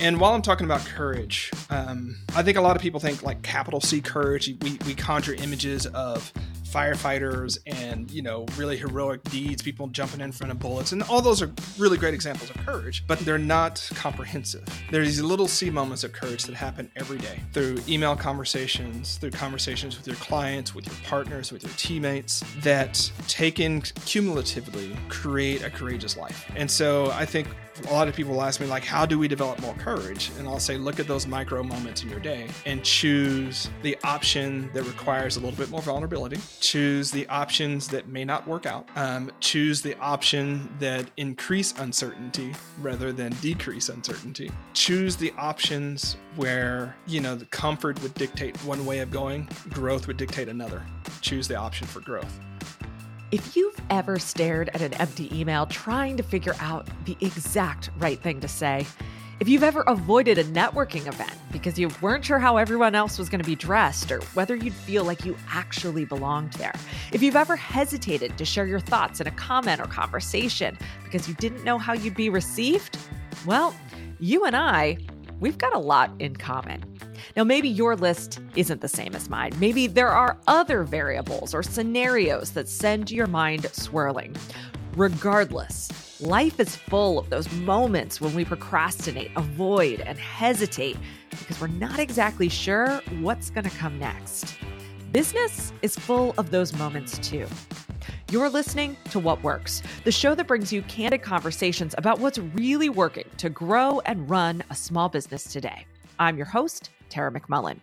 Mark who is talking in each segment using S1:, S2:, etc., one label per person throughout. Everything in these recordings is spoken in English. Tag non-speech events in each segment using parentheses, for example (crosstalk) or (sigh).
S1: And while I'm talking about courage, um, I think a lot of people think like capital C courage. We, we conjure images of firefighters and you know really heroic deeds people jumping in front of bullets. And all those are really great examples of courage but they're not comprehensive. There's these little c moments of courage that happen every day through email conversations through conversations with your clients with your partners with your teammates that taken cumulatively create a courageous life. And so i think a lot of people will ask me like how do we develop more courage? And i'll say look at those micro moments in your day and choose the option that requires a little bit more vulnerability. Choose the options that may not work out. Um, choose the option that increase uncertainty rather than decrease uncertainty. Choose the options where you know the comfort would dictate one way of going growth would dictate another. Choose the option for growth
S2: if you've ever stared at an empty email trying to figure out the exact right thing to say, if you've ever avoided a networking event because you weren't sure how everyone else was going to be dressed or whether you'd feel like you actually belonged there, if you've ever hesitated to share your thoughts in a comment or conversation because you didn't know how you'd be received, well, you and I, we've got a lot in common. Now, maybe your list isn't the same as mine. Maybe there are other variables or scenarios that send your mind swirling. Regardless, life is full of those moments when we procrastinate, avoid, and hesitate because we're not exactly sure what's going to come next. Business is full of those moments too. You're listening to What Works, the show that brings you candid conversations about what's really working to grow and run a small business today. I'm your host, Tara McMullin.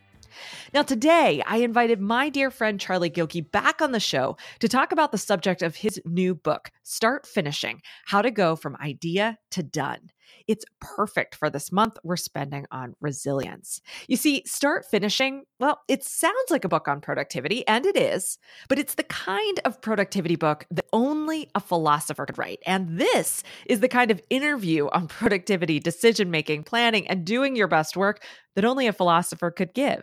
S2: Now, today, I invited my dear friend Charlie Gilkey back on the show to talk about the subject of his new book, Start Finishing How to Go from Idea to Done. It's perfect for this month we're spending on resilience. You see, Start Finishing, well, it sounds like a book on productivity, and it is, but it's the kind of productivity book that only a philosopher could write. And this is the kind of interview on productivity, decision making, planning, and doing your best work that only a philosopher could give.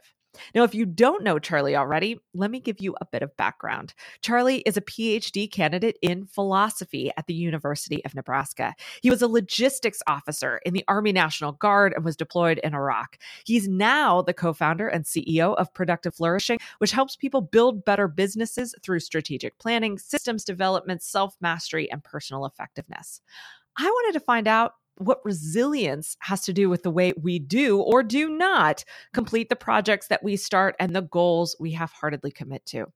S2: Now, if you don't know Charlie already, let me give you a bit of background. Charlie is a PhD candidate in philosophy at the University of Nebraska. He was a logistics officer in the Army National Guard and was deployed in Iraq. He's now the co founder and CEO of Productive Flourishing, which helps people build better businesses through strategic planning, systems development, self mastery, and personal effectiveness. I wanted to find out what resilience has to do with the way we do or do not complete the projects that we start and the goals we half heartedly commit to.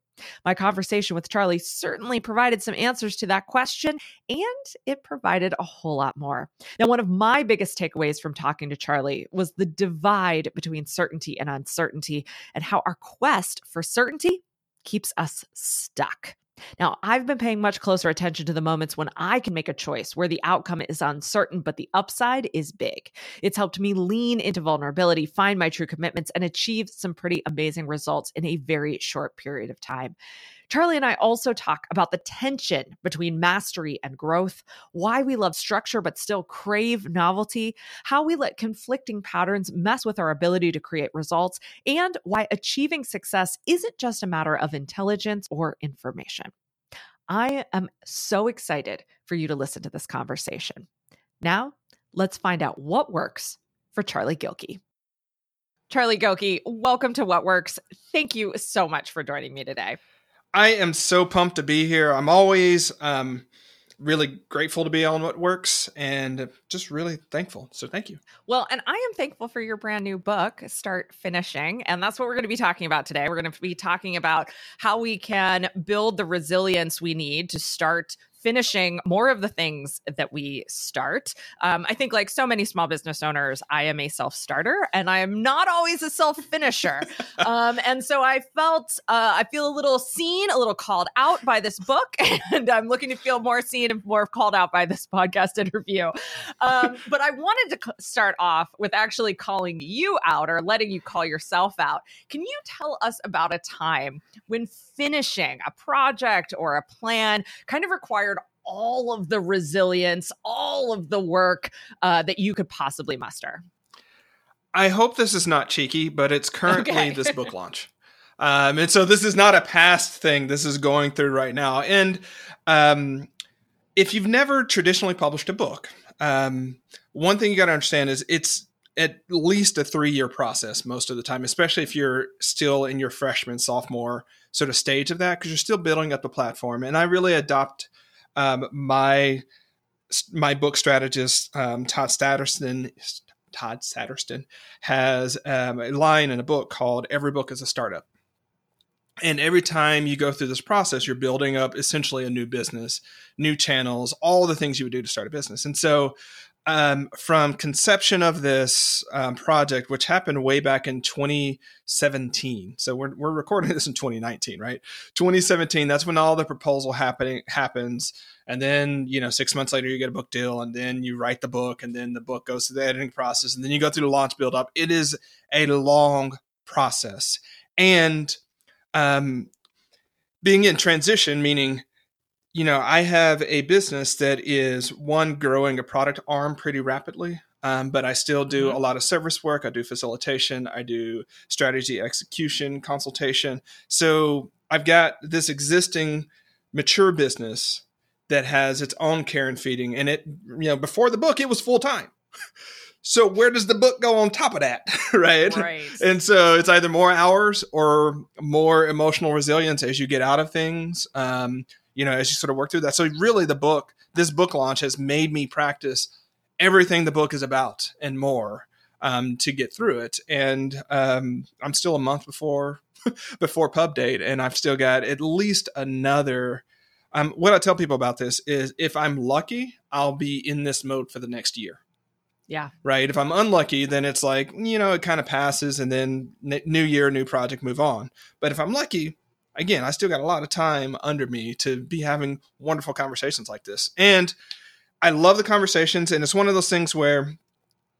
S2: My conversation with Charlie certainly provided some answers to that question, and it provided a whole lot more. Now, one of my biggest takeaways from talking to Charlie was the divide between certainty and uncertainty, and how our quest for certainty keeps us stuck. Now, I've been paying much closer attention to the moments when I can make a choice where the outcome is uncertain, but the upside is big. It's helped me lean into vulnerability, find my true commitments, and achieve some pretty amazing results in a very short period of time. Charlie and I also talk about the tension between mastery and growth, why we love structure but still crave novelty, how we let conflicting patterns mess with our ability to create results, and why achieving success isn't just a matter of intelligence or information. I am so excited for you to listen to this conversation. Now, let's find out what works for Charlie Gilkey. Charlie Gilkey, welcome to What Works. Thank you so much for joining me today.
S1: I am so pumped to be here. I'm always um, really grateful to be on what works and just really thankful. So thank you.
S2: Well, and I am thankful for your brand new book, Start Finishing. And that's what we're going to be talking about today. We're going to be talking about how we can build the resilience we need to start finishing more of the things that we start. Um, I think, like so many small business owners, I am a self starter and I am not always a self finisher. (laughs) um, and so I felt, uh, I feel a little seen, a little called out by this book. (laughs) And I'm looking to feel more seen and more called out by this podcast interview. Um, but I wanted to start off with actually calling you out or letting you call yourself out. Can you tell us about a time when finishing a project or a plan kind of required all of the resilience, all of the work uh, that you could possibly muster.
S1: I hope this is not cheeky, but it's currently okay. this book (laughs) launch. Um, and so this is not a past thing. This is going through right now. And um, if you've never traditionally published a book, um, one thing you got to understand is it's at least a three year process most of the time, especially if you're still in your freshman, sophomore sort of stage of that, because you're still building up the platform. And I really adopt um, my my book strategist um, Todd Sattersten. Todd Sattersten has um, a line in a book called "Every Book is a Startup." And every time you go through this process, you're building up essentially a new business, new channels, all the things you would do to start a business. And so um, from conception of this um, project, which happened way back in 2017. So we're, we're recording (laughs) this in 2019, right? 2017. That's when all the proposal happening happens, and then you know six months later you get a book deal, and then you write the book, and then the book goes through the editing process, and then you go through the launch build up. It is a long process, and um, being in transition, meaning you know, I have a business that is one growing a product arm pretty rapidly. Um, but I still do mm-hmm. a lot of service work. I do facilitation. I do strategy execution, consultation. So I've got this existing mature business that has its own care and feeding. And it, you know, before the book, it was full time. (laughs) So where does the book go on top of that, (laughs) right?
S2: Right.
S1: And so it's either more hours or more emotional resilience as you get out of things. Um, you know, as you sort of work through that. So really the book, this book launch has made me practice everything the book is about and more um, to get through it. And um, I'm still a month before (laughs) before pub date, and I've still got at least another. Um, what I tell people about this is if I'm lucky, I'll be in this mode for the next year.
S2: Yeah.
S1: Right. If I'm unlucky, then it's like, you know, it kind of passes and then new year, new project, move on. But if I'm lucky, again, I still got a lot of time under me to be having wonderful conversations like this. And I love the conversations. And it's one of those things where,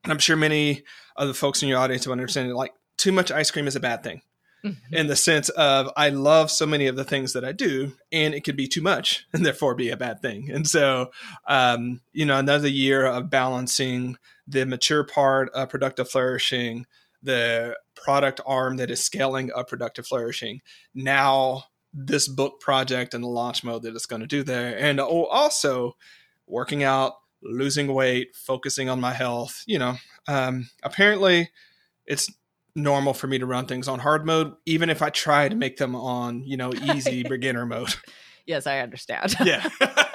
S1: I'm sure many of the folks in your audience will understand like too much ice cream is a bad thing. Mm-hmm. In the sense of, I love so many of the things that I do, and it could be too much (laughs) and therefore be a bad thing. And so, um, you know, another year of balancing the mature part of productive flourishing, the product arm that is scaling up productive flourishing. Now, this book project and the launch mode that it's going to do there. And oh, also working out, losing weight, focusing on my health. You know, um, apparently it's normal for me to run things on hard mode, even if I try to make them on, you know, easy (laughs) beginner mode.
S2: Yes, I understand.
S1: yeah. (laughs)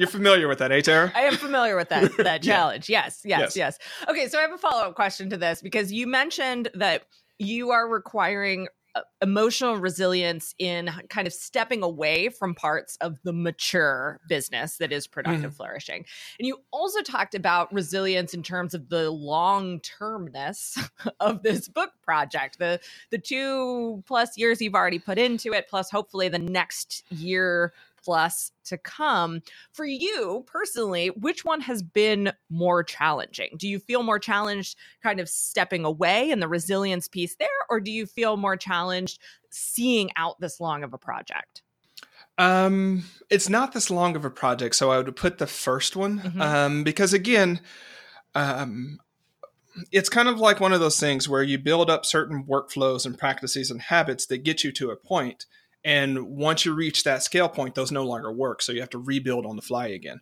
S1: You're familiar with that, eh, Tara?
S2: I am familiar with that that (laughs) challenge. yeah. Yes, yes, yes, yes. Okay, so I have a follow up question to this because you mentioned that you are requiring uh, emotional resilience in kind of stepping away from parts of the mature business that is productive mm. flourishing. And you also talked about resilience in terms of the long-termness (laughs) of this book project. The the 2 plus years you've already put into it plus hopefully the next year plus to come. For you personally, which one has been more challenging? Do you feel more challenged kind of stepping away and the resilience piece there, or do you feel more challenged seeing out this long of a project?
S1: Um, it's not this long of a project, so I would put the first one mm-hmm. um, because again, um, it's kind of like one of those things where you build up certain workflows and practices and habits that get you to a point and once you reach that scale point, those no longer work. So you have to rebuild on the fly again.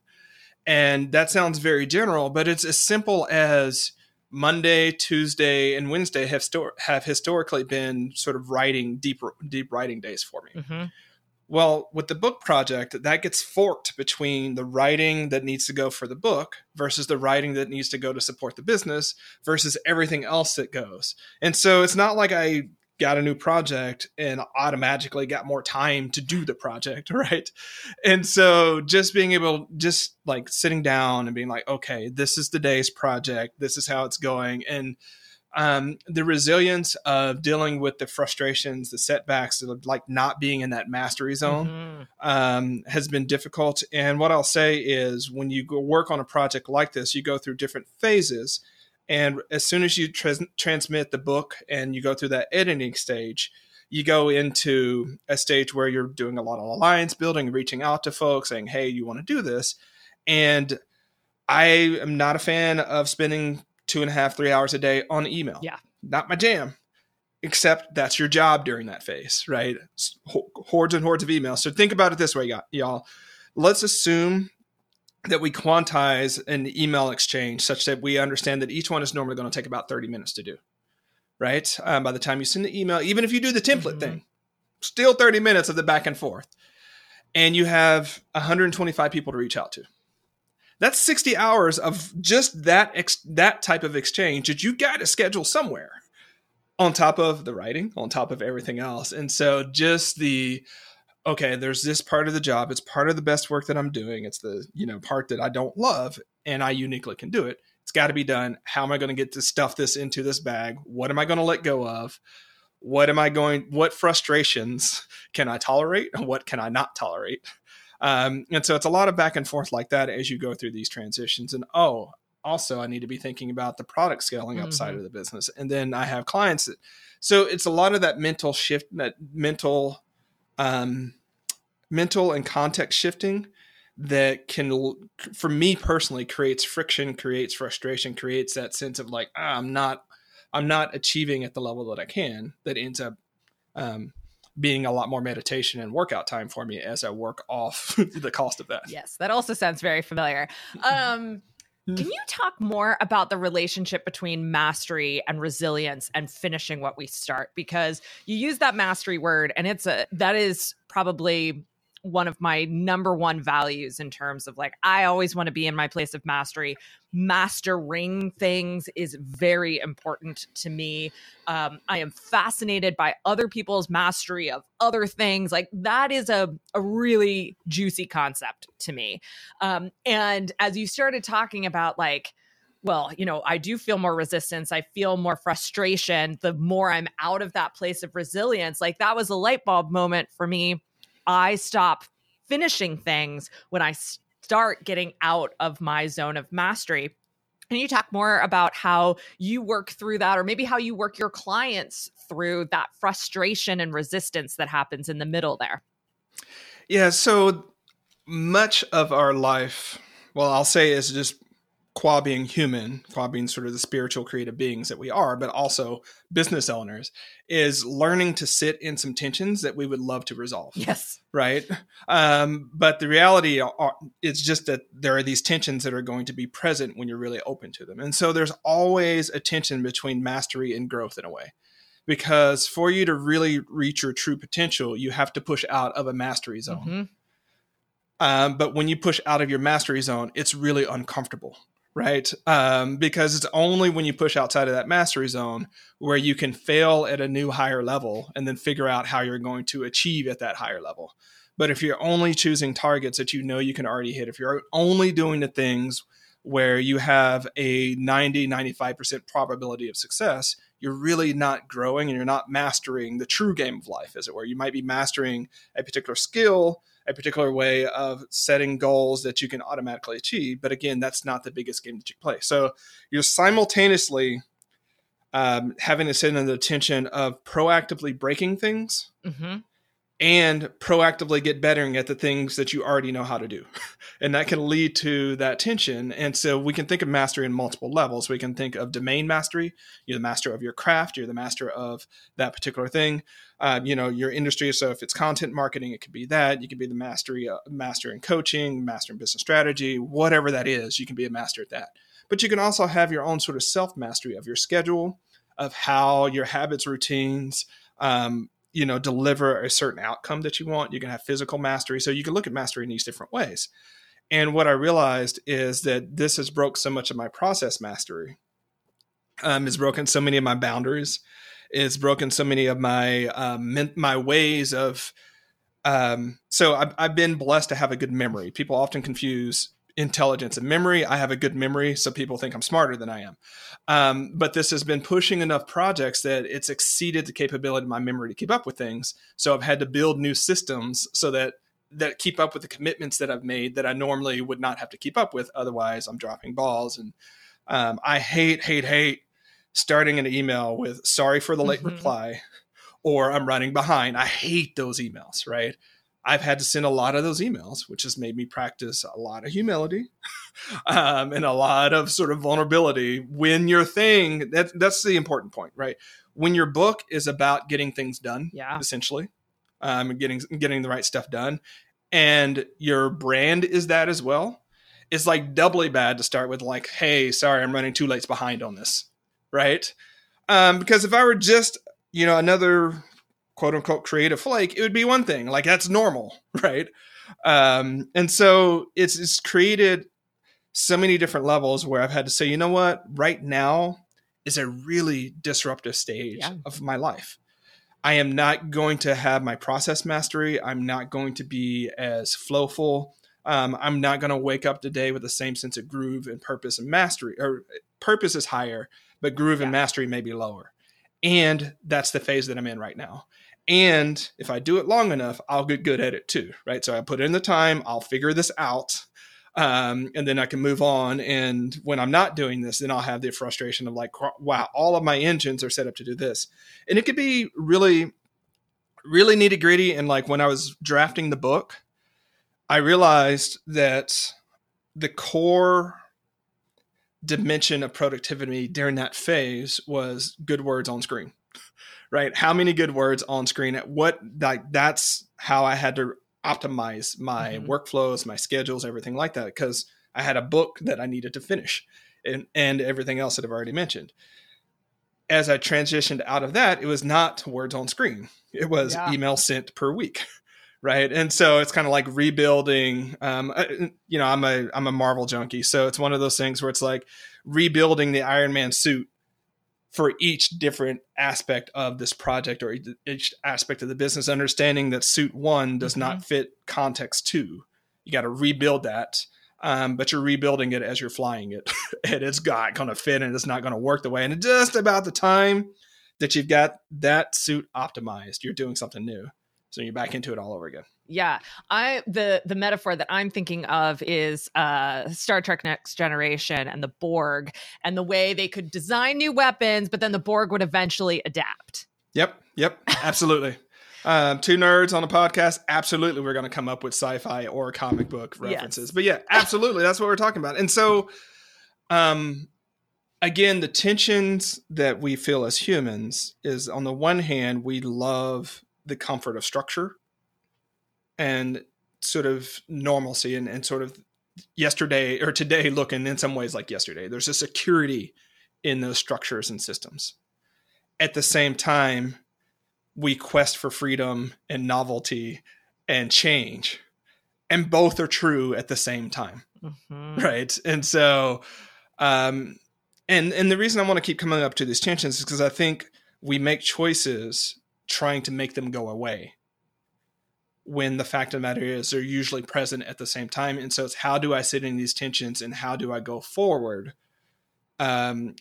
S1: And that sounds very general, but it's as simple as Monday, Tuesday, and Wednesday have sto- have historically been sort of writing deep deep writing days for me. Mm-hmm. Well, with the book project, that gets forked between the writing that needs to go for the book versus the writing that needs to go to support the business versus everything else that goes. And so it's not like I got a new project and automatically got more time to do the project (laughs) right? And so just being able just like sitting down and being like okay this is the day's project. This is how it's going. And um, the resilience of dealing with the frustrations the setbacks of like not being in that mastery zone mm-hmm. um, has been difficult. And what i'll say is when you go work on a project like this you go through different phases and as soon as you transmit the book and you go through that editing stage, you go into a stage where you're doing a lot of alliance building, reaching out to folks, saying, "Hey, you want to do this?" And I am not a fan of spending two and a half, three hours a day on email.
S2: Yeah,
S1: not my jam. Except that's your job during that phase, right? Hordes and hordes of emails. So think about it this way, y'all. Let's assume that we quantize an email exchange such that we understand that each one is normally going to take about 30 minutes to do right? Um, by the time you send the email even if you do the template mm-hmm. thing still 30 minutes of the back and forth. And you have 125 people to reach out to. That's 60 hours of just that ex- that type of exchange that you got to schedule somewhere on top of the writing on top of everything else. And so just the okay, there's this part of the job. It's part of the best work that I'm doing. It's the, you know, part that I don't love and I uniquely can do it. It's got to be done. How am I going to get to stuff this into this bag? What am I going to let go of? What am I going, what frustrations can I tolerate? And what can I not tolerate? Um, and so it's a lot of back and forth like that as you go through these transitions. And oh, also, I need to be thinking about the product scaling up mm-hmm. side of the business. And then I have clients that, so it's a lot of that mental shift, that mental um, mental and context shifting that can for me personally creates friction creates frustration creates that sense of like ah, i'm not i'm not achieving at the level that i can that ends up um, being a lot more meditation and workout time for me as i work off (laughs) the cost of that.
S2: Yes that also sounds very familiar. Um Mm. can you talk more about the relationship between mastery and resilience and finishing what we start? Because you use that mastery word, and it's a that is probably one of my number one values in terms of like I always want to be in my place of mastery. Mastering things is very important to me. Um, I am fascinated by other people's mastery of other things. Like that is a, a really juicy concept to me. Um, and as you started talking about like, well, you know, I do feel more resistance. I feel more frustration the more I'm out of that place of resilience. Like that was a light bulb moment for me I stop finishing things when I start getting out of my zone of mastery. Can you talk more about how you work through that, or maybe how you work your clients through that frustration and resistance that happens in the middle there?
S1: Yeah, so much of our life, well, I'll say is just qua being human, qua being sort of the spiritual creative beings that we are, but also business owners, is learning to sit in some tensions that we would love to resolve.
S2: Yes.
S1: Right. Um, but the reality are, is just that there are these tensions that are going to be present when you're really open to them. And so there's always a tension between mastery and growth in a way. Because for you to really reach your true potential, you have to push out of a mastery zone. Mm-hmm. Um, but when you push out of your mastery zone, it's really uncomfortable right? Um, because it's only when you push outside of that mastery zone where you can fail at a new higher level and then figure out how you're going to achieve at that higher level. But if you're only choosing targets that you know you can already hit, if you're only doing the things where you have a 90, 95% probability of success, you're really not growing and you're not mastering the true game of life, as it were. You might be mastering a particular skill, a particular way of setting goals that you can automatically achieve. But again, that's not the biggest game that you play. So you're simultaneously um, having to sit in the tension of proactively breaking things mm-hmm and proactively get bettering at the things that you already know how to do. (laughs) and that can lead to that tension. And so we can think of mastery in multiple levels. We can think of domain mastery. You're the master of your craft, you're the master of that particular thing. Um, you know, your industry. So if it's content marketing, it could be that. You can be the mastery, uh, master in coaching, master in business strategy, whatever that is, you can be a master at that. But you can also have your own sort of self mastery of your schedule, of how your habits, routines, um, you know deliver a certain outcome that you want. You can have physical mastery. So you can look at mastery in these different ways. And what i realized is that this has broke so much of my process mastery. Um, it's broken so many of my boundaries. It's broken so many of my um, my ways of um, so I've, I've been blessed to have a good memory. People often confuse intelligence and memory. I have a good memory, so people think I'm smarter than I am. Um, but this has been pushing enough projects that it's exceeded the capability of my memory to keep up with things. So I've had to build new systems so that that keep up with the commitments that I've made that I normally would not have to keep up with. Otherwise, I'm dropping balls. And um, I hate, hate, hate starting an email with "Sorry for the late mm-hmm. reply" or "I'm running behind." I hate those emails. Right I've had to send a lot of those emails, which has made me practice a lot of humility (laughs) um, and a lot of sort of vulnerability. When your thing, that, that's the important point, right? When your book is about getting things done,
S2: yeah,
S1: essentially, um, getting getting the right stuff done, and your brand is that as well. it's like doubly bad to start with like, hey, sorry, I'm running two lights behind on this, right? Um, because if I were just, you know, another quote unquote creative flake, it would be one thing. Like that's normal, (laughs) right? Um, and so it's it's created so many different levels where I've had to say, you know what, right now is a really disruptive stage yeah. of my life. I am not going to have my process mastery. I'm not going to be as flowful. Um, I'm not going to wake up today with the same sense of groove and purpose and mastery. Or purpose is higher, but groove yeah. and mastery may be lower. And that's the phase that I'm in right now. And if I do it long enough, I'll get good at it too, right? So I put in the time, I'll figure this out, um, and then I can move on. And when I'm not doing this, then I'll have the frustration of like, wow, all of my engines are set up to do this, and it could be really, really nitty gritty. And like when I was drafting the book, I realized that the core dimension of productivity during that phase was good words on screen (laughs) right how many good words on screen at what like that's how i had to optimize my mm-hmm. workflows, my schedules, everything like that, because I had a book that I needed to finish and, and everything else that I've already mentioned. As I transitioned out of that, it was not words on screen. It was yeah. email sent per week. (laughs) Right. And so it's kind of like rebuilding. Um, uh, you know, I'm a I'm a Marvel junkie. So it's one of those things where it's like rebuilding the Iron Man suit for each different aspect of this project or each aspect of the business, understanding that suit one does mm-hmm. not fit context two. You got to rebuild that. Um, but you're rebuilding it as you're flying it, (laughs) and it's got going to fit, and it's not going to work the way. And just about the time that you've got that suit optimized, you're doing something new. So you're back into it all over again.
S2: Yeah, I the the metaphor that I'm thinking of is uh, Star Trek: Next Generation and the Borg, and the way they could design new weapons, but then the Borg would eventually adapt.
S1: Yep, yep, absolutely. um, two nerds on a podcast. Absolutely, we're going to come up with sci-fi or comic book references. Yes. But yeah, absolutely, that's what we're talking about. And so, um, again, the tensions that we feel as humans is on the one hand, we love the comfort of structure and sort of normalcy and, and sort of yesterday or today looking in some ways like yesterday. There's a security in those structures and systems. At the same time, we quest for freedom and novelty and change. And both are true at the same time. Mm-hmm. Right. And so, um, and and the reason I want to keep coming up to these tensions is because I think we make choices trying to make them go away when the fact of the matter is they're usually present at the same time. And so it's how do I sit in these tensions and how do I go forward? Um,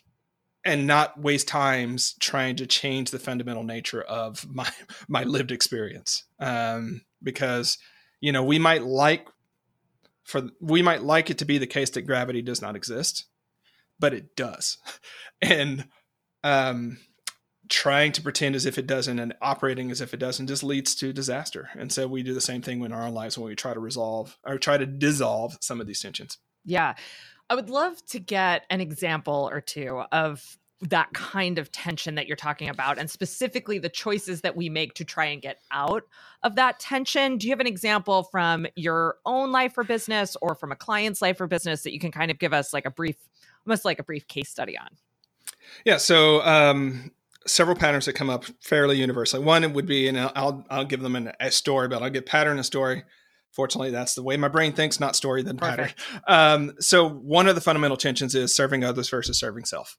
S1: and not waste times trying to change the fundamental nature of my (laughs) my lived experience. Um, because you know we might like for we might like it to be the case that gravity does not exist, but it does, (laughs) and um, trying to pretend as if it doesn't and operating as if it doesn't just leads to disaster. And so we do the same thing in our own lives when we try to resolve or try to dissolve some of these tensions.
S2: Yeah. I would love to get an example or two of that kind of tension that you're talking about and specifically the choices that we make to try and get out of that tension. Do you have an example from your own life or business or from a client's life or business that you can kind of give us like a brief almost like a brief case study on?
S1: Yeah, so um, several patterns that come up fairly universally. One would be, and I'll I'll give them an, a story, but I'll get pattern and story. Fortunately, that's the way my brain thinks, not story than pattern. Um, so one of the fundamental tensions is serving others versus serving self.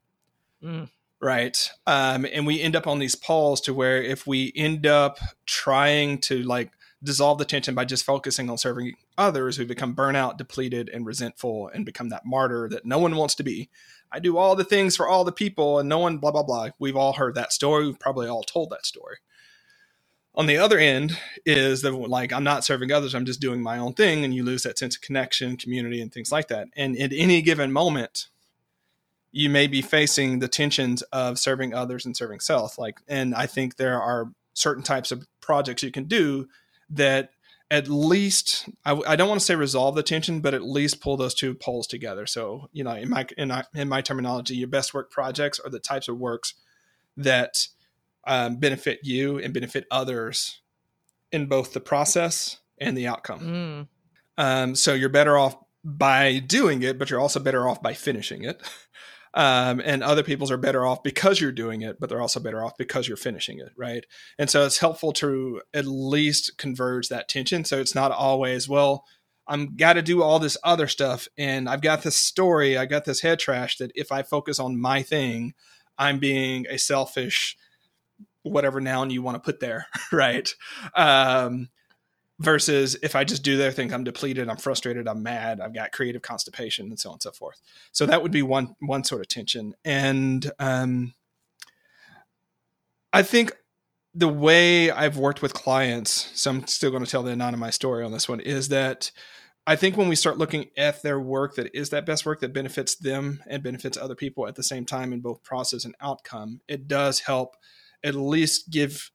S1: Mm. Right. Um, and we end up on these poles to where if we end up trying to like dissolve the tension by just focusing on serving others, we become burnout, depleted, and resentful and become that martyr that no one wants to be. I do all the things for all the people and no one, blah, blah, blah. We've all heard that story. We've probably all told that story. On the other end is the like, I'm not serving others, I'm just doing my own thing. And you lose that sense of connection, community, and things like that. And at any given moment, you may be facing the tensions of serving others and serving self. Like, and I think there are certain types of projects you can do that at least I, I, don't want to say resolve the tension, but at least pull those two poles together. So you know, in my in, in my terminology, your best work projects are the types of works that um, benefit you and benefit others in both the process and the outcome. Mm. Um, so you're better off by doing it, but you're also better off by finishing it. Um, and other people's are better off because you're doing it, but they're also better off because you're finishing it, right? And so it's helpful to at least converge that tension. So it's not always, well, I'm got to do all this other stuff, and I've got this story, I got this head trash that if I focus on my thing, I'm being a selfish, whatever noun you want to put there, (laughs) right? Um, versus if I just do their thing, I'm depleted, I'm frustrated, I'm mad, I've got creative constipation, and so on and so forth. So that would be one one sort of tension. And um, I think the way I've worked with clients, so I'm still going to tell the anonymized story on this one, is that I think when we start looking at their work that is that best work that benefits them and benefits other people at the same time in both process and outcome, it does help at least give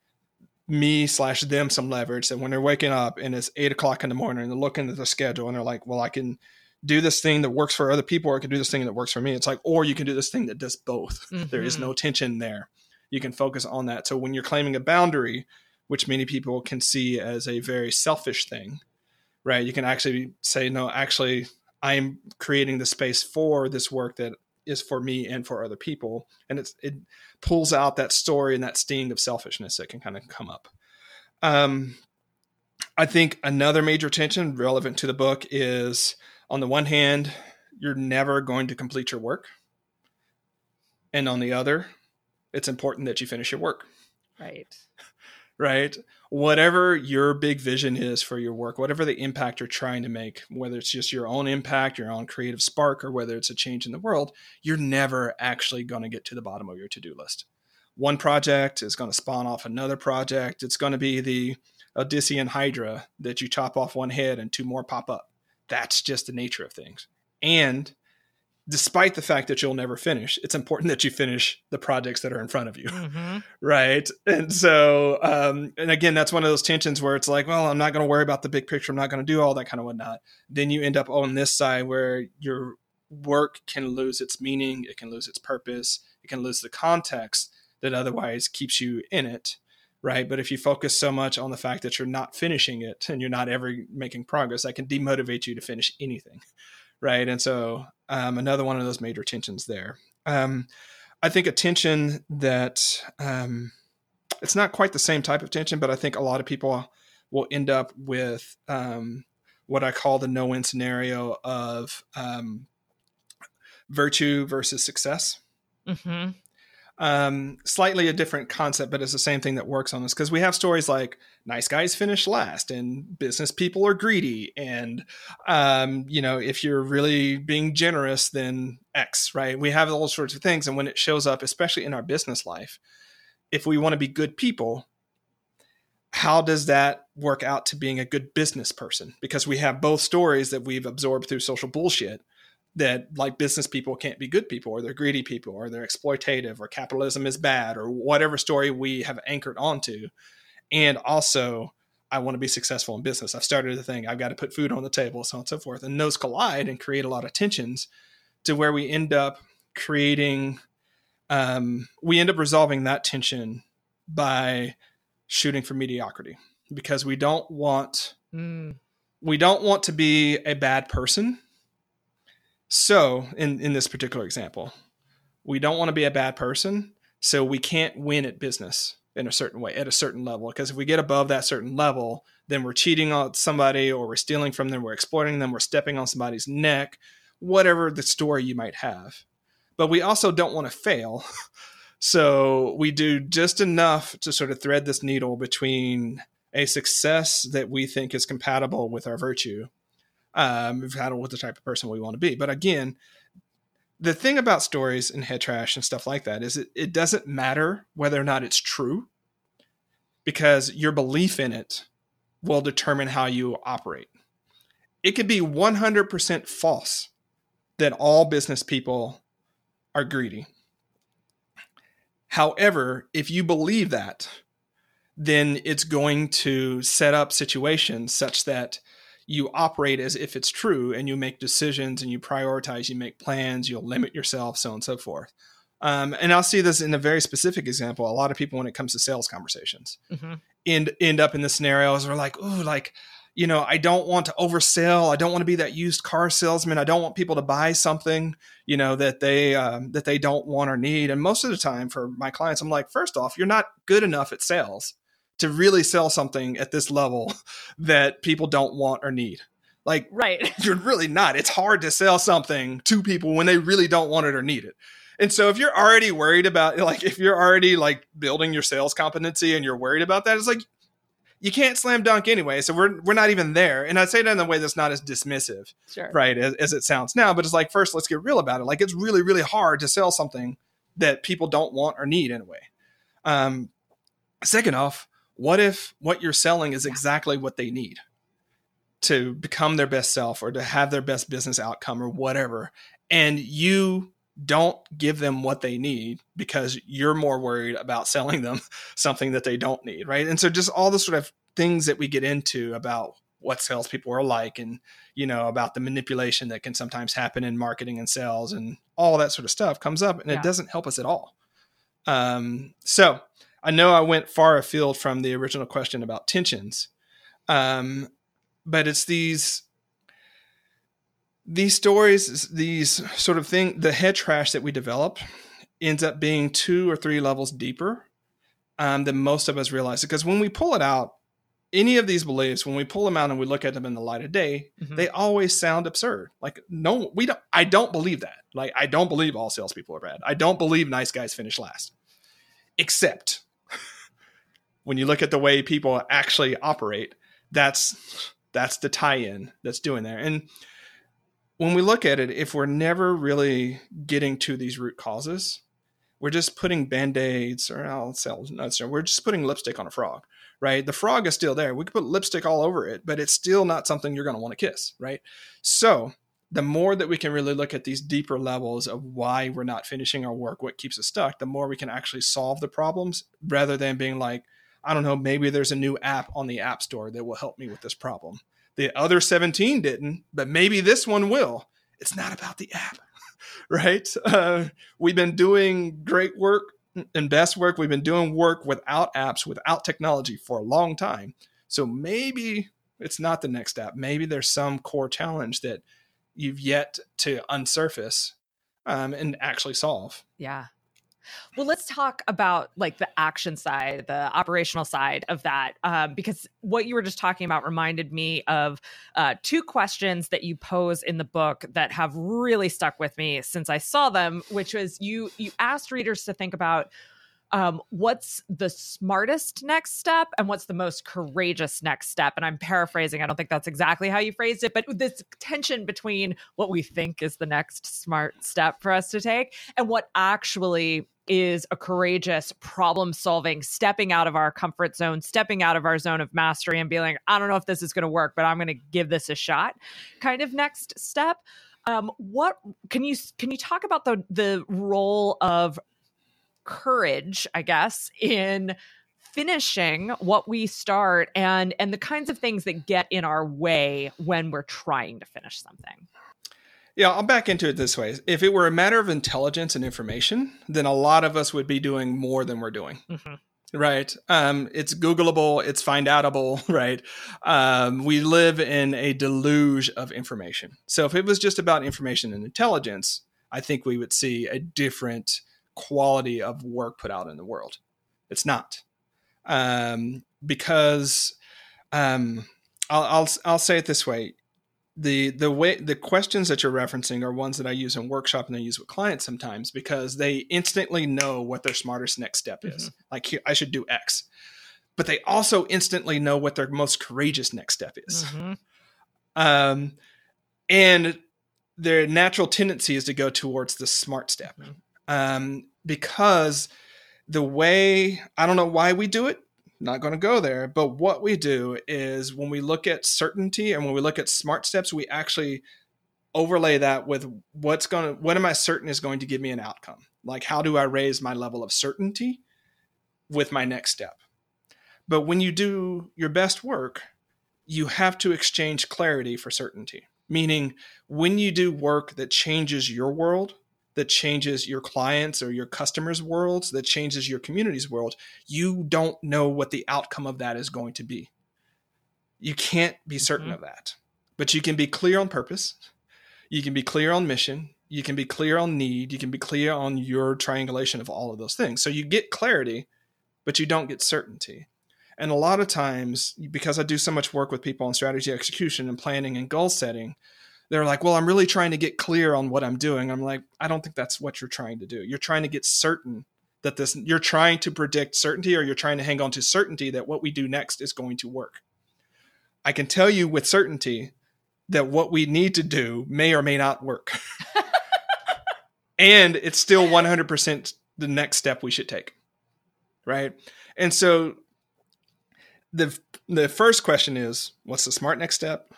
S1: me slash them some leverage that when they're waking up and it's eight o'clock in the morning and they're looking at the schedule and they're like, well, I can do this thing that works for other people or I can do this thing that works for me. It's like, or you can do this thing that does both. Mm-hmm. (laughs) There is mm-hmm. no tension there. You can focus on that. So when you're claiming a boundary, which many people can see as a very selfish thing, right? You can actually say, no, actually, I'm creating the space for this work that is for me and for other people. And it's, it pulls out that story and that sting of selfishness that can kind of come up. Um, I think another major tension relevant to the book is on the one hand, you're never going to complete your work. And on the other, it's important that you finish your work.
S2: Right.
S1: Right? Whatever your big vision is for your work, whatever the impact you're trying to make, whether it's just your own impact, your own creative spark, or whether it's a change in the world, you're never actually going to get to the bottom of your to do list. One project is going to spawn off another project. It's going to be the Odyssean Hydra that you chop off one head and two more pop up. That's just the nature of things. And despite the fact that you'll never finish, it's important that you finish the projects that are in front of you. Mm-hmm. (laughs) Right. And so, um, and again, that's one of those tensions where it's like, well, I'm not going to worry about the big picture. I'm not going to do all that kind of whatnot. Then you end up on this side where your work can lose its meaning, it can lose its purpose, it can lose the context that otherwise keeps you in it. Right. But if you focus so much on the fact that you're not finishing it and you're not ever making progress, that can demotivate you to finish anything right? And so um, another one of those major tensions there. Um, I think a tension that um, it's not quite the same type of tension, but I think a lot of people will end up with um, what I call the no-win scenario of um, virtue versus success. Mm-hmm um, slightly a different concept, but it's the same thing that works on this because we have stories like nice guys finish last and business people are greedy. And, um, you know, if you're really being generous, then X, right? We have all sorts of things. And when it shows up, especially in our business life, if we want to be good people, how does that work out to being a good business person? Because we have both stories that we've absorbed through social bullshit that like business people can't be good people or they're greedy people or they're exploitative or capitalism is bad or whatever story we have anchored onto. And also i want to be successful in business. I've started a thing. I've got to put food on the table so on and so forth. And those collide and create a lot of tensions to where we end up creating um, we end up resolving that tension by shooting for mediocrity because we don't want mm. we don't want to be a bad person so, in, in this particular example, we don't want to be a bad person. So, we can't win at business in a certain way at a certain level. Because if we get above that certain level, then we're cheating on somebody or we're stealing from them, we're exploiting them, we're stepping on somebody's neck, whatever the story you might have. But we also don't want to fail. (laughs) so, we do just enough to sort of thread this needle between a success that we think is compatible with our virtue um, kind of what the type of person we want to be. But again, the thing about stories and head trash and stuff like that is it, it doesn't matter whether or not it's true because your belief in it will determine how you operate. It could be 100% false that all business people are greedy. However, if you believe that, then it's going to set up situations such that you operate as if it's true and you make decisions and you prioritize, you make plans, you'll limit yourself, so on and so forth. Um, and I'll see this in a very specific example. A lot of people, when it comes to sales conversations, mm-hmm. end end up in the scenarios where like, oh, like, you know, I don't want to oversell. I don't want to be that used car salesman. I don't want people to buy something, you know, that they um, that they don't want or need. And most of the time, for my clients, I'm like, first off, you're not good enough at sales to really sell something at this level (laughs) that people don't want or need. Like,
S2: right? (laughs)
S1: You're really not. It's hard to sell something to people when they really don't want it or need it. And so if you're already worried about (laughs) like if you're already like building your sales competency and you're worried about that, it's like you can't slam dunk anyway. So we're we're not even there. And I say that in a way that's not as dismissive,
S2: sure.
S1: right, as, as it sounds now. But it's like first, let's get real about it. Like it's really really hard to sell something that people don't want or need anyway. Um, second off, what if what you're selling is exactly what they need to become their best self or to have their best business outcome or whatever, and you don't give them what they need because you're more worried about (laughs) selling them something that they don't need, right? And so just all the sort of things that we get into about what salespeople are like and you know about the manipulation that can sometimes happen in marketing and sales and all that sort of stuff comes up and yeah. it doesn't help us at all. Um, so I know I went far afield from the original question about tensions, um, but it's these these stories, these sort of thing, the head trash that we develop ends up being two or three levels deeper um, than most of us realize. Because when we pull it out, any of these beliefs, when we pull them out and we look at them in the light of day, mm-hmm. they always sound absurd. Like no, we don't. I don't believe that. Like I don't believe all salespeople are bad. I don't believe nice guys finish last. Except when you look at the way people actually operate, that's that's the tie-in that's doing there. And when we look at it, if we're never really getting to these root causes, we're just putting band-aids or I'll sell. We're just putting lipstick on a frog, right? The frog is still there. We could put lipstick all over it, but it's still not something you're going to want to kiss, right? So the more that we can really look at these deeper levels of why we're not finishing our work, what keeps us stuck, the more we can actually solve the problems rather than being like, I don't know, maybe there's a new app on the App Store that will help me with this problem. The other 17 didn't, but maybe this one will. It's not about the app, (laughs) right? Uh, we've been doing great work and best work. We've been doing work without apps, without technology for a long time. So maybe it's not the next app. Maybe there's some core challenge that you've yet to unsurface um, and actually solve.
S2: Yeah. Well, let's talk about like the action side, the operational side of that, um, because what you were just talking about reminded me of uh, two questions that you pose in the book that have really stuck with me since I saw them. Which was you you asked readers to think about um, what's the smartest next step and what's the most courageous next step. And I'm paraphrasing. I don't think that's exactly how you phrased it, but this tension between what we think is the next smart step for us to take and what actually is a courageous problem solving, stepping out of our comfort zone, stepping out of our zone of mastery and being like, I don't know if this is going to work, but I'm going to give this a shot kind of next step. Um, what can you can you talk about the the role of courage, I guess, in finishing what we start and and the kinds of things that get in our way when we're trying to finish something?
S1: Yeah, I'll back into it this way. If it were a matter of intelligence and information, then a lot of us would be doing more than we're doing. Mm-hmm. Right. Um, it's Googleable, it's find outable, (laughs) right? Um, we live in a deluge of information. So if it was just about information and intelligence, I think we would see a different quality of work put out in the world. It's not. Um, because um, I'll, I'll, I'll say it this way the the way the questions that you're referencing are ones that I use in workshop and I use with clients sometimes because they instantly know what their smartest next step is. Mm-hmm. Like I should do X, but they also instantly know what their most courageous next step is. Mm-hmm. Um, and their natural tendency is to go towards the smart step, mm-hmm. Um, because the way I don't know why we do it not going to go there. But what we do is when we look at certainty and when we look at smart steps, we actually overlay that with what's going to, what am I certain is going to give me an outcome? Like, how do I raise my level of certainty with my next step? But when you do your best work, you have to exchange clarity for certainty. Meaning, when you do work that changes your world, that changes your clients or your customers' worlds, that changes your community's world, you don't know what the outcome of that is going to be. You can't be certain mm-hmm. of that, but you can be clear on purpose. You can be clear on mission. You can be clear on need. You can be clear on your triangulation of all of those things. So you get clarity, but you don't get certainty. And a lot of times, because I do so much work with people on strategy execution and planning and goal setting, they're like, well, I'm really trying to get clear on what I'm doing. I'm like, I don't think that's what you're trying to do. You're trying to get certain that this, you're trying to predict certainty or you're trying to hang on to certainty that what we do next is going to work. I can tell you with certainty that what we need to do may or may not work. (laughs) and it's still 100% the next step we should take. Right. And so the the first question is what's the smart next step?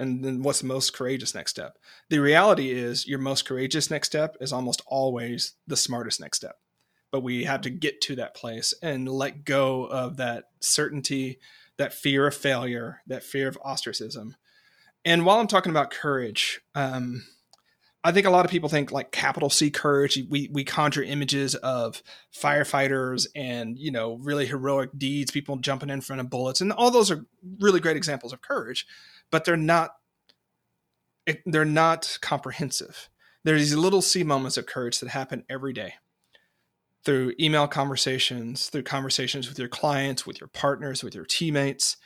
S1: And then what's the most courageous next step. The reality is your most courageous next step is almost always the smartest next step. But we have to get to that place and let go of that certainty that fear of failure that fear of ostracism. And while i'm talking about courage um, I think a lot of people think like capital C courage. We we conjure images of firefighters and you know really heroic deeds, people jumping in front of bullets, and all those are really great examples of courage but they're not they're not comprehensive. There's these little C moments of courage that happen every day through email conversations, through conversations with your clients, with your partners, with your teammates,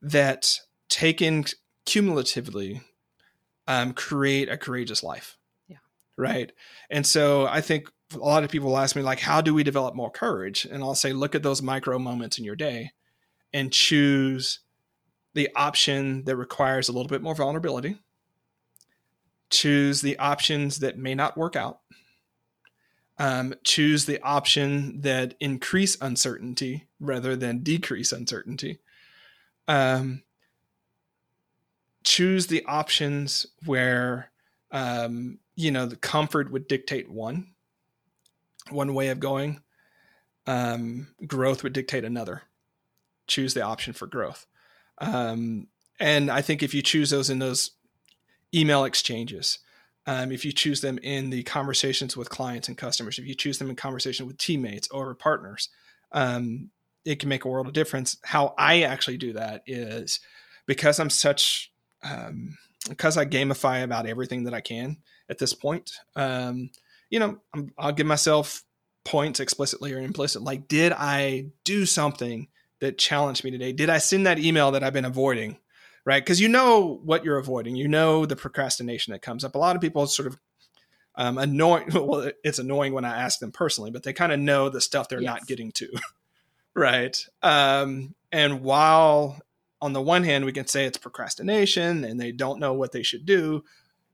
S1: that taken cumulatively um, create a courageous life.
S2: Yeah.
S1: Right. And so I think a lot of people ask me, like, how do we develop more courage? And I'll say, look at those micro moments in your day and choose the option that requires a little bit more vulnerability. Choose the options that may not work out. Um, choose the option that increase uncertainty rather than decrease uncertainty. Um, choose the options where um, you know the comfort would dictate one one way of going um, growth would dictate another choose the option for growth um, and I think if you choose those in those email exchanges, um, if you choose them in the conversations with clients and customers, if you choose them in conversation with teammates or partners, um, it can make a world of difference. How I actually do that is because I'm such, um, because I gamify about everything that I can at this point. Um, you know, i will give myself points explicitly or implicit. Like, did I do something that challenged me today? Did I send that email that I've been avoiding? Right? Because you know what you're avoiding. You know the procrastination that comes up. A lot of people sort of um, annoying. (laughs) Well, it's annoying when I ask them personally, but they kind of know the stuff they're yes. not getting to. (laughs) right. Um, and while on the one hand we can say it's procrastination and they don't know what they should do,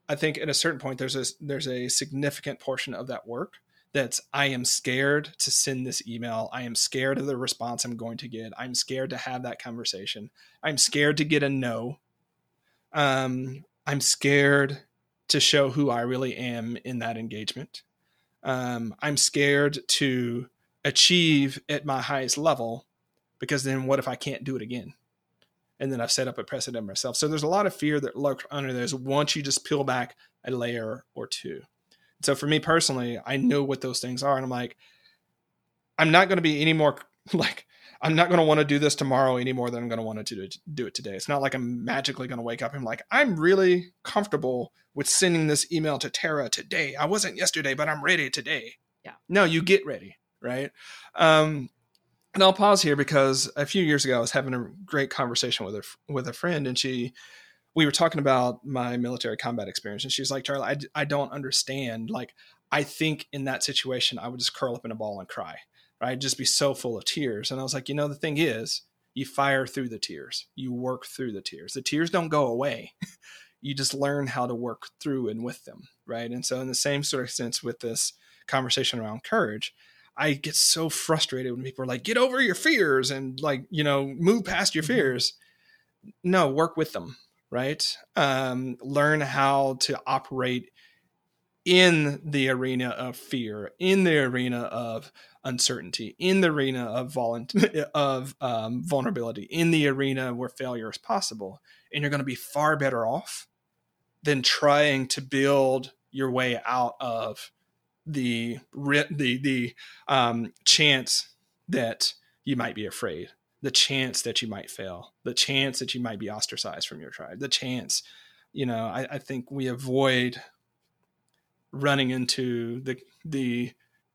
S1: I think at a certain point there's a there's a significant portion of that work that's I am scared to send this email. I am scared of the response I'm going to get. I'm scared to have that conversation. I'm scared to get a no. Um, I'm scared to show who I really am in that engagement. Um, I'm scared to achieve at my highest level because then what if I can't do it again? And then I've set up a precedent myself. So there's a lot of fear that lurks under there. Once you just peel back a layer or two. So for me personally, I know what those things are, and I'm like, I'm not going to be any more (laughs) like I'm not going to want to do this tomorrow any more than I'm going to want to do it today. It's not like I'm magically going to wake up and like I'm really comfortable with sending this email to Tara today. I wasn't yesterday, but I'm ready today.
S2: Yeah.
S1: No, you get ready, right? Um, and I'll pause here because a few years ago I was having a great conversation with a with a friend, and she we were talking about my military combat experience, and she's like, Charlie, I, I don't understand. Like, I think in that situation, I would just curl up in a ball and cry. Right? I'd just be so full of tears. And I was like, you know, the thing is, you fire through the tears, you work through the tears. The tears don't go away. you just learn how to work through and with them. Right. And so, in the same sort of sense with this conversation around courage, I get so frustrated when people are like, get over your fears and like, you know, move past your mm-hmm. fears. No, work with them right? Um, learn how to operate in the arena of fear, in the arena of uncertainty, in the arena of volunt- (laughs) of um, vulnerability, in the arena where failure is possible, and you're going to be far better off than trying to build your way out of the the the um, chance that you might be afraid the chance that you might fail, the chance that you might be ostracized from your tribe, the chance, you know, I, I think we avoid running into the the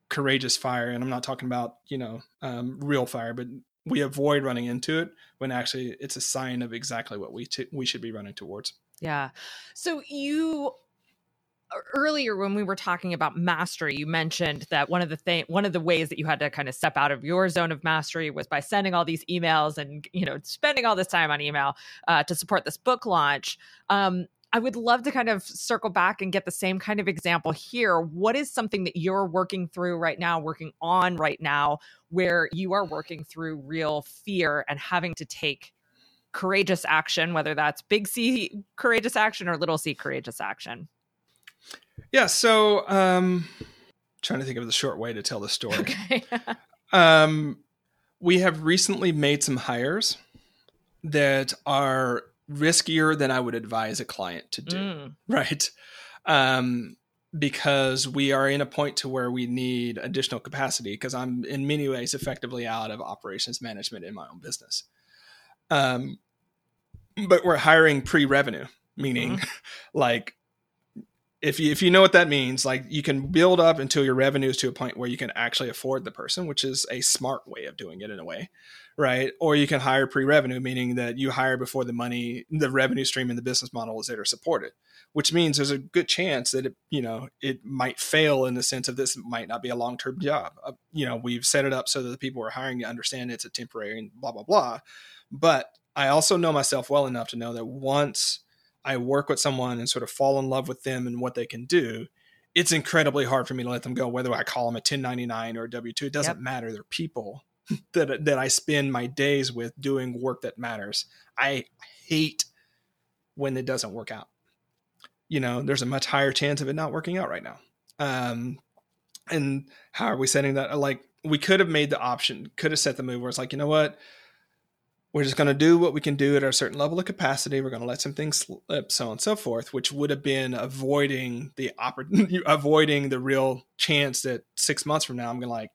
S1: courageous fire, and I'm not talking about you know um, real fire, but we avoid running into it when actually it's a sign of exactly what we t- we should be running towards.
S2: Yeah. So you earlier when we were talking about mastery you mentioned that one of the thing one of the ways that you had to kind of step out of your zone of mastery was by sending all these emails and you know spending all this time on email uh, to support this book launch um, I would love to kind of circle back and get the same kind of example here. What is something that you're working through right now, working on right now, where you are working through real fear and having to take courageous action, whether that's big C courageous action or little c courageous action?
S1: Yeah. So, um, trying to think of the short way to tell the story. (laughs)
S2: Okay.
S1: um, we have recently made some hires that are riskier than I would advise a client to do. Mm. Right. Um, because we are in a point to where we need additional capacity because I'm in many ways effectively out of operations management in my own business. Um, but we're hiring pre-revenue, meaning mm-hmm. (laughs) like if you if you know what that means, like you can build up until your revenue is to a point where you can actually afford the person, which is a smart way of doing it in a way, right? Or you can hire pre-revenue, meaning that you hire before the money, the revenue stream and the business model is there to support it, which means there's a good chance that it, you know, it might fail in the sense of this might not be a long-term job. Uh, you know, we've set it up so that the people we're hiring understand it's a temporary and blah blah blah. But I also know myself well enough to know that once I work with someone and sort of fall in love with them and what they can do, it's incredibly hard for me to let them go. Whether I call them a 1099 or a W two, it doesn't yep. matter. They're people (laughs) that that I spend my days with doing work that matters. I hate when it doesn't work out. You know, there's a much higher chance of it not working out right now. Um, and how are we setting that? Like, we could have made the option, could have set the move where it's like, you know what? We're just going to do what we can do at a certain level of capacity. We're going to let some things slip, so on and so forth, which would have been avoiding the oppor- (laughs) avoiding the real chance that six months from now I'm going to like,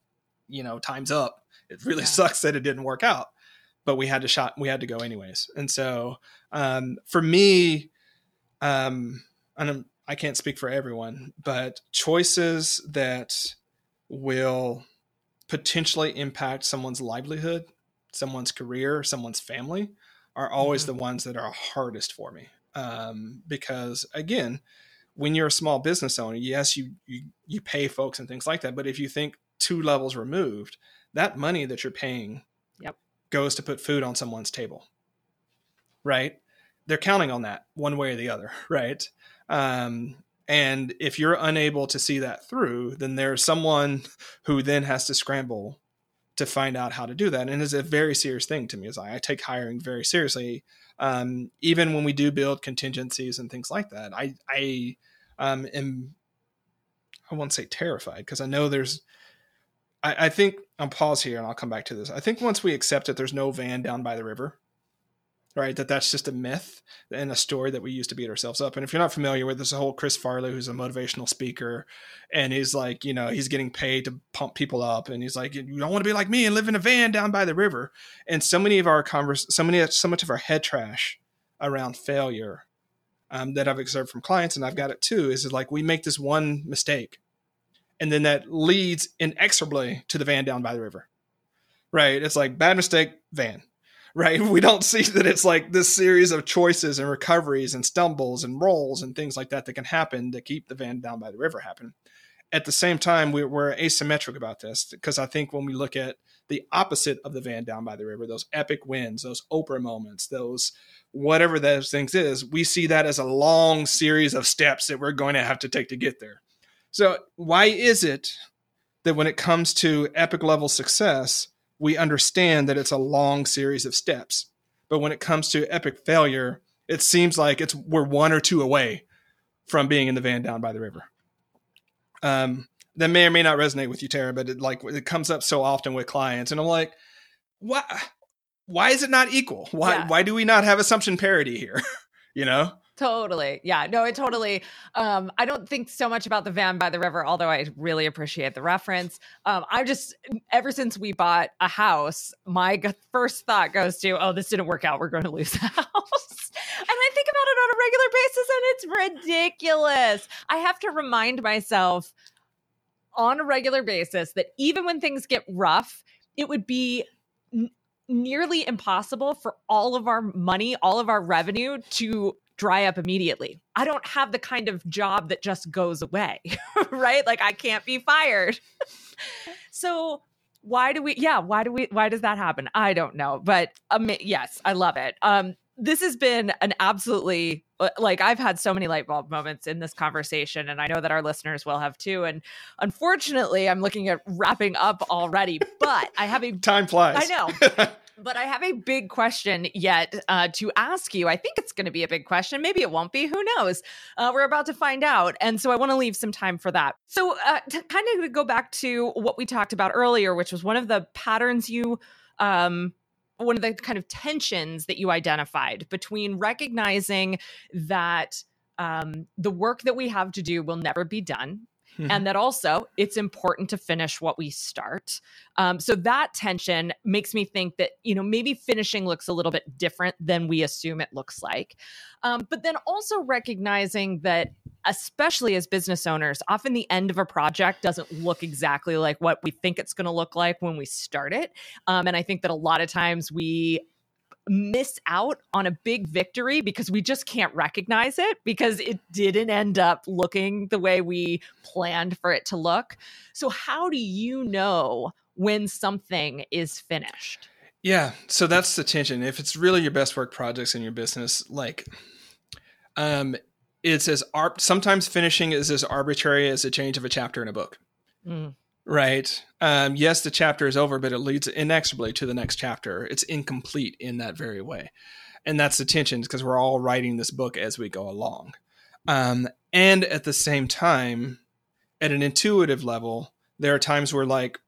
S1: you know, time's up. It really yeah. sucks that it didn't work out, but we had to shot, we had to go anyways. And so, um, for me, um, and I can't speak for everyone, but choices that will potentially impact someone's livelihood someone's career, someone's family are always mm-hmm. the ones that are hardest for me. Um, because again, when you're a small business owner, yes, you, you you pay folks and things like that. But if you think two levels removed, that money that you're paying
S2: yep.
S1: goes to put food on someone's table. Right? They're counting on that one way or the other, (laughs) right? Um, and if you're unable to see that through, then there's someone who then has to scramble to find out how to do that. And it's a very serious thing to me. As I, I take hiring very seriously, um, even when we do build contingencies and things like that. I I um, am I won't say terrified because I know there's. I, I think I'll pause here and I'll come back to this. I think once we accept that there's no van down by the river, right? That that's just a myth and a story that we used to beat ourselves up. And if you're not familiar with this, whole Chris Farley, who's a motivational speaker, and he's like, you know, he's getting paid to pump people up, and he's like, you don't want to be like me and live in a van down by the river. And so many of our convers, so many, so much of our head trash around failure um, that I've observed from clients, and I've got it too, is like we make this one mistake, and then that leads inexorably to the van down by the river. Right? It's like bad mistake, van right? We don't see that it's like this series of choices and recoveries and stumbles and rolls and things like that that can happen to keep the van down by the river happen. At the same time, we, are asymmetric about this because I think when we look at the opposite of the van down by the river, those epic wins, those Oprah moments, those whatever those things is, we see that as a long series of steps that we're going to have to take to get there. So, why is it that when it comes to epic level success, we understand that it's a long series of steps. But when it comes to epic failure, it seems like it's we're one or two away from being in the van down by the river. Um, that may or may not resonate with you, Tara, but it like it comes up so often with clients, and I'm like, why? Why is it not equal? Why? Yeah. Why do we not have assumption parity here? (laughs) you know?
S2: Totally. Yeah no it totally um i don't think so much about the van by the river although i really appreciate the reference. Um i just ever since we bought a house my first thought goes to oh this didn't work out. We're going to lose the (laughs) house. And i think about it on a regular basis and it's ridiculous. I have to remind myself on a regular basis that even when things get rough it would be n- nearly impossible for all of our money all of our revenue to dry up immediately. I don't have the kind of job that just goes away, (laughs) right? Like I can't be fired. (laughs) so why do we yeah, why do we why does that happen? I don't know, but um, yes, I love it. Um this has been an absolutely uh, like I've had so many light bulb moments in this conversation and I know that our listeners will have too and unfortunately I'm looking at wrapping up already but I have a
S1: time flies
S2: I know (laughs) But I have a big question yet uh, to ask you. I think it's going to be a big question. Maybe it won't be. Who knows? Uh, we're about to find out. And so I want to leave some time for that. So, uh, to kind of go back to what we talked about earlier, which was one of the patterns you. Um, one of the kind of tensions that you identified between recognizing that um, the work that we have to do will never be done. And (laughs) that also it's important to finish what we start. Um, so that tension makes me think that you know maybe finishing looks a little bit different than we assume it looks like, um, but then also recognizing that especially as business owners, often the end of a project doesn't look exactly like what we think it's going to look like when we start it, um, and I think that a lot of times we miss out on a big victory because we just can't recognize it because it didn't end up looking the way we planned for it to look. So, how do you know when something is finished?
S1: Yeah, so that's the tension. If it's really your best work projects in your business, like, um, it's as ar- sometimes finishing is as arbitrary as a change of a chapter in a book. Mm. Right. Um, yes, the chapter is over, but it leads inexorably to the next chapter. It's incomplete in that very way. And that's the tension because we're all writing this book as we go along. Um, and at the same time, at an intuitive level, there are times where like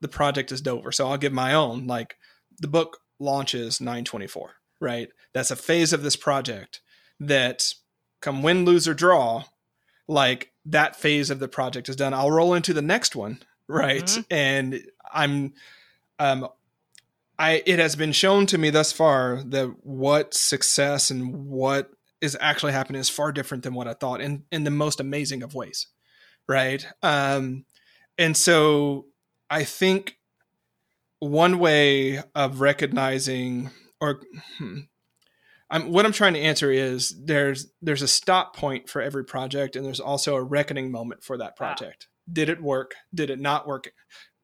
S1: the project is over. So I'll give my own. Like the book launches 924, right? That's a phase of this project that come win, lose, or draw, like that phase of the project is done, I'll roll into the next one, right? Mm-hmm. And I'm um I it has been shown to me thus far that what success and what is actually happening is far different than what I thought in in the most amazing of ways. Right? Um and so I think one way of recognizing or hmm, I'm, what I'm trying to answer is there's there's a stop point for every project, and there's also a reckoning moment for that project. Wow. Did it work? Did it not work?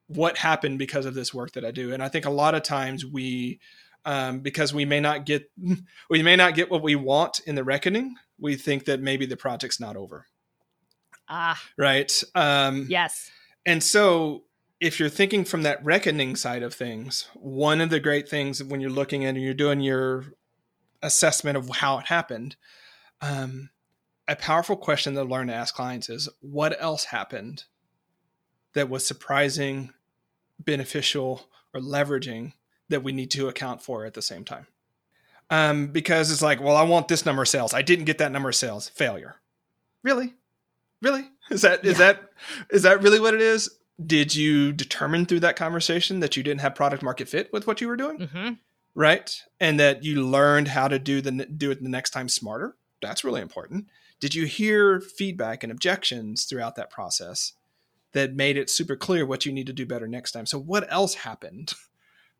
S1: What happened because of this work that I do? And I think a lot of times we, um, because we may not get (laughs) we may not get what we want in the reckoning, we think that maybe the project's not over.
S2: Ah,
S1: right. Um,
S2: yes.
S1: And so if you're thinking from that reckoning side of things, one of the great things when you're looking at and you're doing your assessment of how it happened. Um, a powerful question to learn to ask clients is what else happened that was surprising, beneficial, or leveraging that we need to account for at the same time? Um, because it's like, well, I want this number of sales. I didn't get that number of sales. Failure. Really? Really? Is that is yeah. that is that really what it is? Did you determine through that conversation that you didn't have product market fit with what you were doing? Mm-hmm right? And that you learned how to do the do it the next time smarter. That's really important. Did you hear feedback and objections throughout that process that made it super clear what you need to do better next time? So what else happened? (laughs)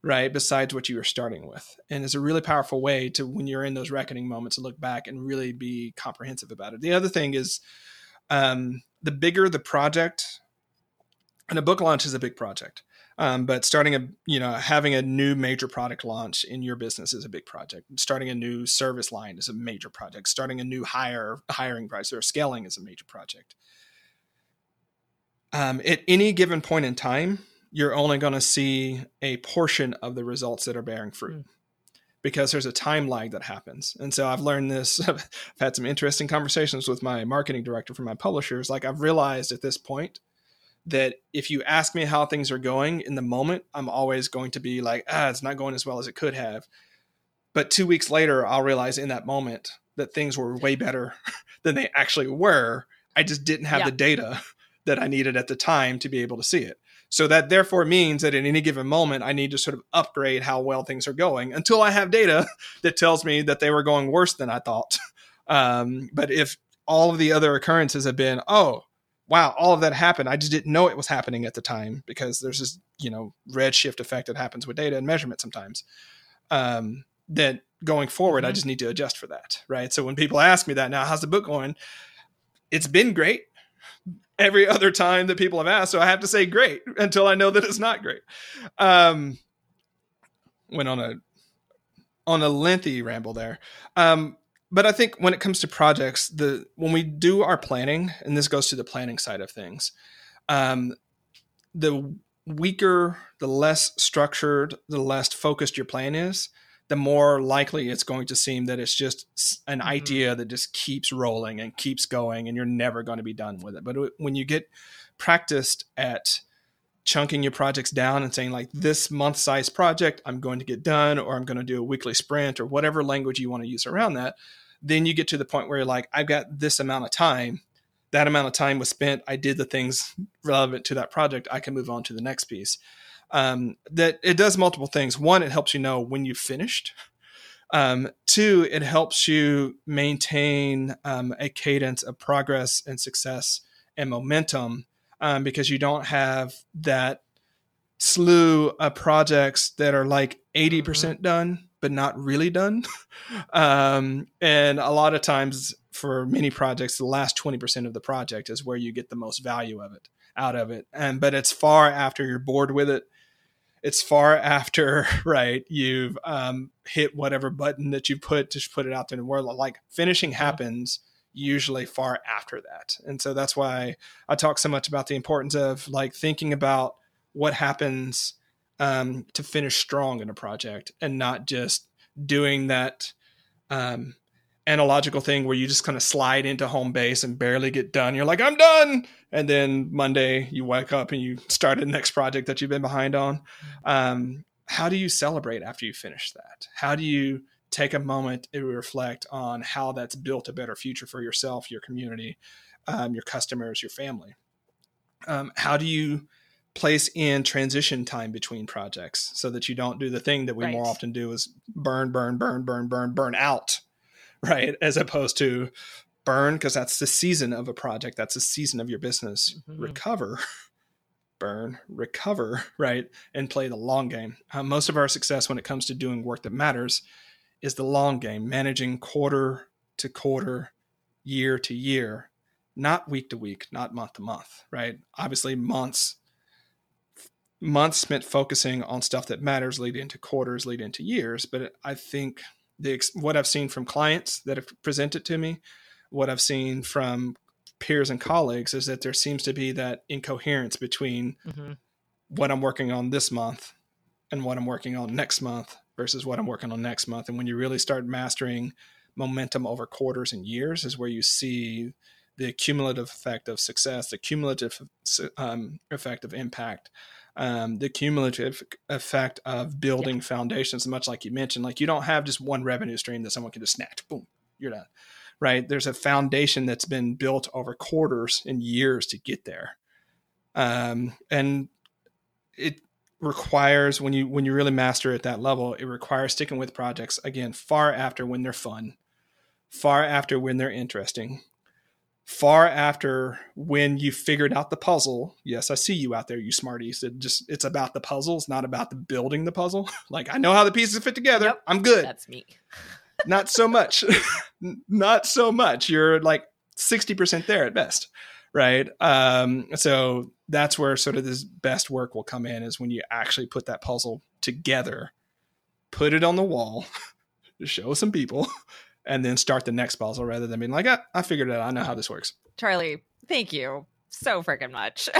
S1: Right, besides what you were starting with. And it's a really powerful way to when you're in those reckoning moments to look back and really be comprehensive about it. The other thing is um, the bigger the project, and a book launch is a big project um, but starting a, you know, having a new major product launch in your business is a big project. Starting a new service line is a major project. Starting a new hire hiring price or scaling is a major project. Um, at any given point in time, you're only going to see a portion of the results that are bearing fruit. Mm because there's a time lag that happens. And so I've learned this. (laughs) I've had some interesting conversations with my marketing director for my publishers. Like I've realized at this point that if you ask me how things are going in the moment, I'm always going to be like, ah, it's not going as well as it could have. But two weeks later, I'll realize in that moment that things were way better (laughs) than they actually were. I just didn't have
S2: Yeah.
S1: the data that I needed at the time to be able to see it. So that therefore means that at any given moment, I need to sort of upgrade how well things are going until I have data (laughs) that tells me that they were going worse than I thought. (laughs) Um, but if all of the other occurrences have been, oh, wow, all of that happened. I just didn't know it was happening at the time because there's this, you know, redshift effect that happens with data and measurement sometimes. Um, that going forward, I
S2: Mhm.
S1: just need to adjust for that. Right. So when people ask me that now, how's the book going? It's been great every (laughs) other time that people have asked. So I have to say great until I know that it's not great. Um, went on a on a lengthy ramble there. Um, but I think when it comes to projects, the when we do our planning, and this goes to the planning side of things, um, the weaker, the less structured, the less focused your plan is, the more likely it's going to seem that it's just an
S2: Mhm.
S1: idea that just keeps rolling and keeps going, and you're never going to be done with it. But when you get practiced at chunking your projects down and saying like this month size project i'm going to get done or i'm going to do a weekly sprint or whatever language you want to use around that then you get to the point where you're like i've got this amount of time. That amount of time was spent. I did the things relevant to that project. I can move on to the next piece. Um, that it does multiple things. One it helps you know when you've finished. Um, two it helps you maintain um, a cadence of progress and success and momentum um, because you don't have that slew of projects that are like 80% done but not really done. (laughs) Um, and a lot of times for many projects the last 20% of the project is where you get the most value of it out of it. And but it's far after you're bored with it. It's far after (laughs) right you've um, hit whatever button that you put to put it out there in the world. Like finishing happens usually far after that. And so that's why i talk so much about the importance of like thinking about what happens um, to finish strong in a project and not just doing that um, analogical thing where you just kind of slide into home base and barely get done. You're like i'm done! And then monday you wake up and you start the next project that you've been behind on. Um, how do you celebrate after you finish that? How do you take a moment to reflect on how that's built a better future for yourself your community um, your customers your family? Um, how do you place in transition time between projects so that you don't do the thing that we more often do is burn burn burn burn burn burn out right? As opposed to burn because that's the season of a project. That's the season of your business.
S2: Mhm.
S1: recover (laughs) burn recover right? And play the long game. Uh, most of our success when it comes to doing work that matters is the long game managing quarter to quarter year to year not week to week not month to month right? Obviously months months spent focusing on stuff that matters lead into quarters lead into years. But i think the what i've seen from clients that have presented to me what i've seen from peers and colleagues is that there seems to be that incoherence between
S2: Mhm.
S1: what i'm working on this month and what i'm working on next month versus what i'm working on next month. And when you really start mastering momentum over quarters and years is where you see the cumulative effect of success the cumulative um, effect of impact um, the cumulative effect of building foundations, much like you mentioned, like you don't have just one revenue stream that someone can just snatch, boom, you're done. Right? There's a foundation that's been built over quarters and years to get there, um, and it requires when you when you really master at that level, it requires sticking with projects again far after when they're fun, far after when they're interesting, far after when you figured out the puzzle. Yes, I see you out there, you smarties. It just it's about the puzzles, not about the building the puzzle. (laughs) like I know how the pieces fit together.
S2: Yep.
S1: I'm good.
S2: That's me. (laughs)
S1: not so much. (laughs) not so much. You're like 60% there at best. Right. Um, so that's where sort of this best work will come in is when you actually put that puzzle together, put it on the wall, show some people, and then start the next puzzle rather than being like, ah, I figured it out. I know how this works.
S2: Charlie, thank you so freaking much. (laughs)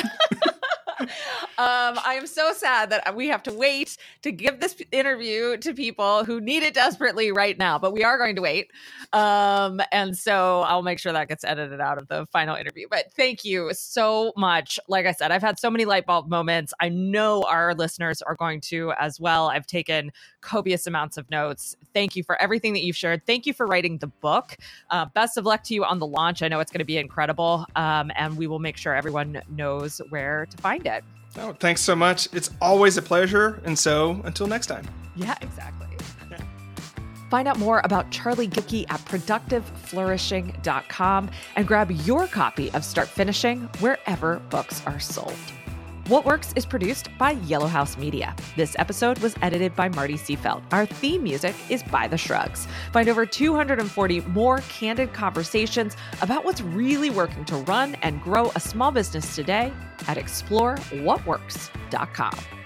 S2: (laughs) I am so sad that we have to wait to give this interview to people who need it desperately right now, but we are going to wait. Um, and so I'll make sure that gets edited out of the final interview. But thank you so much. Like I said, I've had so many light bulb moments. I know our listeners are going to as well. I've taken copious amounts of notes. Thank you for everything that you've shared. Thank you for writing the book. Uh, best of luck to you on the launch. I know it's going to be incredible. Um, and we will make sure everyone knows where to find it.
S1: Oh, thanks so much. It's always a pleasure. And so until next time.
S2: Yeah, exactly. Find out more about Charlie Gilkey at productiveflourishing.com and grab your copy of Start Finishing wherever books are sold. What Works is produced by Yellow House Media. This episode was edited by Marty Seafeld. Our theme music is by The Shrugs. Find over 240 more candid conversations about what's really working to run and grow a small business today at explorewhatworks.com.